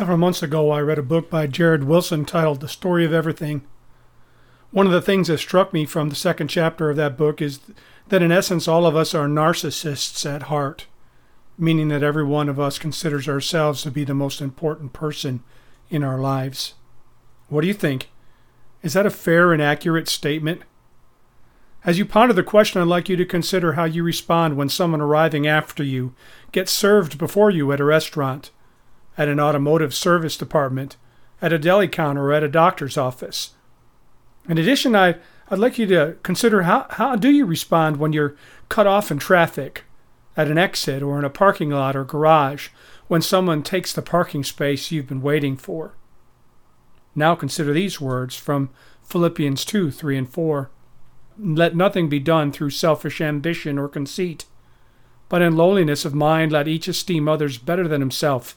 Several months ago, I read a book by Jared Wilson titled The Story of Everything. One of the things that struck me from the second chapter of that book is that, in essence, all of us are narcissists at heart, meaning that every one of us considers ourselves to be the most important person in our lives. What do you think? Is that a fair and accurate statement? As you ponder the question, I'd like you to consider how you respond when someone arriving after you gets served before you at a restaurant, at an automotive service department, at a deli counter, or at a doctor's office. In addition, I, I'd like you to consider how, how do you respond when you're cut off in traffic, at an exit, or in a parking lot or garage, when someone takes the parking space you've been waiting for. Now consider these words from Philippians 2 3 and 4. Let nothing be done through selfish ambition or conceit, but in lowliness of mind let each esteem others better than himself.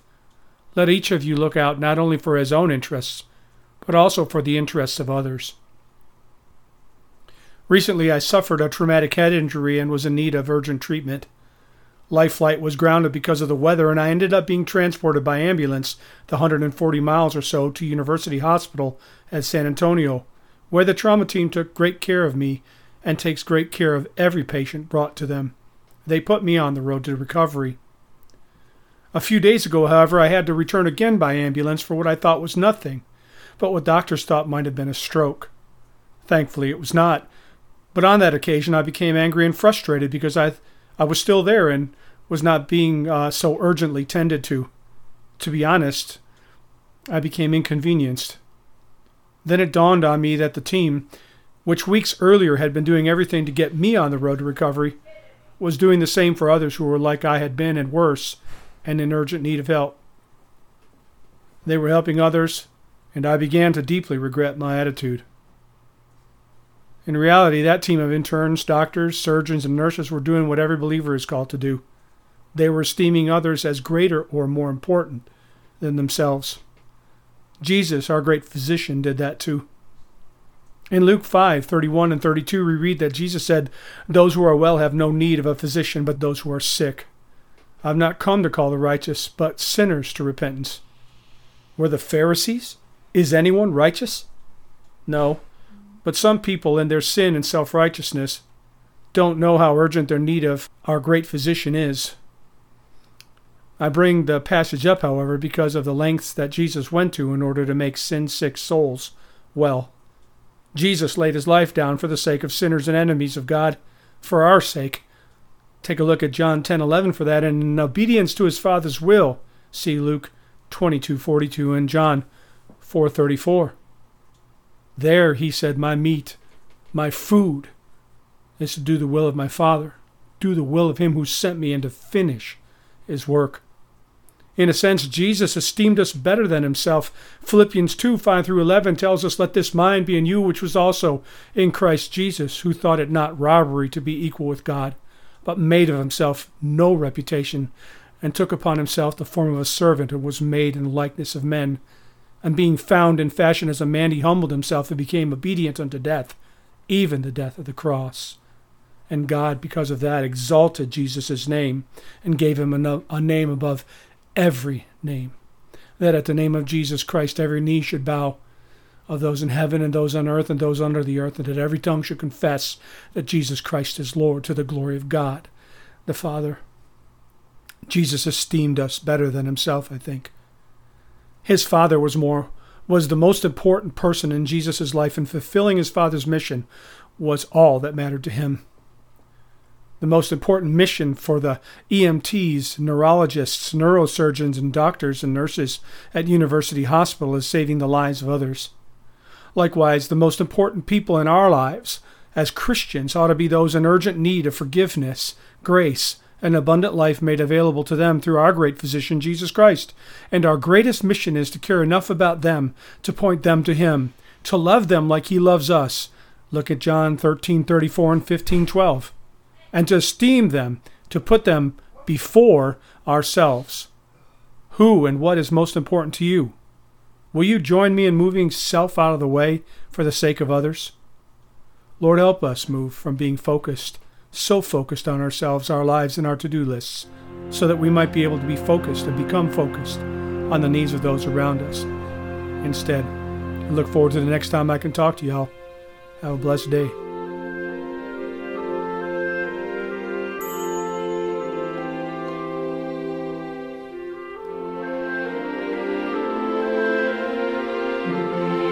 Let each of you look out not only for his own interests, but also for the interests of others. Recently, I suffered a traumatic head injury and was in need of urgent treatment. Life flight was grounded because of the weather, and I ended up being transported by ambulance the 140 miles or so to University Hospital at San Antonio, where the trauma team took great care of me and takes great care of every patient brought to them. They put me on the road to recovery. A few days ago, however, I had to return again by ambulance for what I thought was nothing, but what doctors thought might have been a stroke. Thankfully, it was not. But on that occasion, I became angry and frustrated because I I was still there and was not being uh, so urgently tended to. To be honest, I became inconvenienced. Then it dawned on me that the team, which weeks earlier had been doing everything to get me on the road to recovery, was doing the same for others who were like I had been and worse and in urgent need of help. They were helping others, and I began to deeply regret my attitude. In reality, that team of interns, doctors, surgeons, and nurses were doing what every believer is called to do. They were esteeming others as greater or more important than themselves. Jesus, our great physician, did that too. In Luke 5 31 and 32, we read that Jesus said, Those who are well have no need of a physician, but those who are sick. I've not come to call the righteous, but sinners to repentance. Were the Pharisees? Is anyone righteous? No. But some people, in their sin and self righteousness, don't know how urgent their need of our great physician is. I bring the passage up, however, because of the lengths that Jesus went to in order to make sin sick souls well. Jesus laid his life down for the sake of sinners and enemies of God, for our sake. Take a look at John 10:11 for that and in obedience to his Father's will. See Luke 22:42 and John 4:34. There, he said, my meat, my food, is to do the will of my Father, do the will of him who sent me, and to finish his work. In a sense, Jesus esteemed us better than himself. Philippians 2 5 through 11 tells us, Let this mind be in you, which was also in Christ Jesus, who thought it not robbery to be equal with God, but made of himself no reputation, and took upon himself the form of a servant, and was made in the likeness of men and being found in fashion as a man, he humbled himself and became obedient unto death, even the death of the cross. And God, because of that, exalted Jesus' name and gave him a, a name above every name, that at the name of Jesus Christ every knee should bow of those in heaven and those on earth and those under the earth, and that every tongue should confess that Jesus Christ is Lord to the glory of God the Father. Jesus esteemed us better than himself, I think. His father was more was the most important person in Jesus' life, and fulfilling his father's mission was all that mattered to him. The most important mission for the EMTs, neurologists, neurosurgeons, and doctors and nurses at University Hospital is saving the lives of others. Likewise, the most important people in our lives as Christians ought to be those in urgent need of forgiveness, grace, an abundant life made available to them through our great physician, Jesus Christ. And our greatest mission is to care enough about them to point them to Him, to love them like He loves us. Look at John 13 34 and 15 12. And to esteem them, to put them before ourselves. Who and what is most important to you? Will you join me in moving self out of the way for the sake of others? Lord, help us move from being focused so focused on ourselves, our lives, and our to do lists, so that we might be able to be focused and become focused on the needs of those around us. Instead, I look forward to the next time I can talk to y'all. Have a blessed day.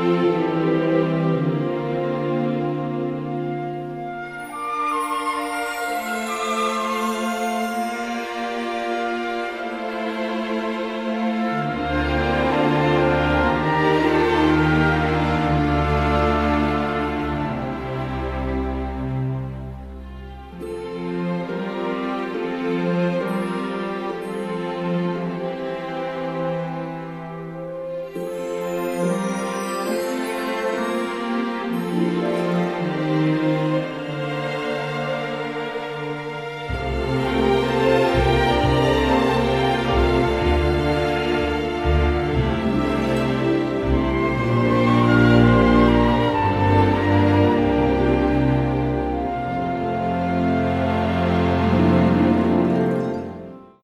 Música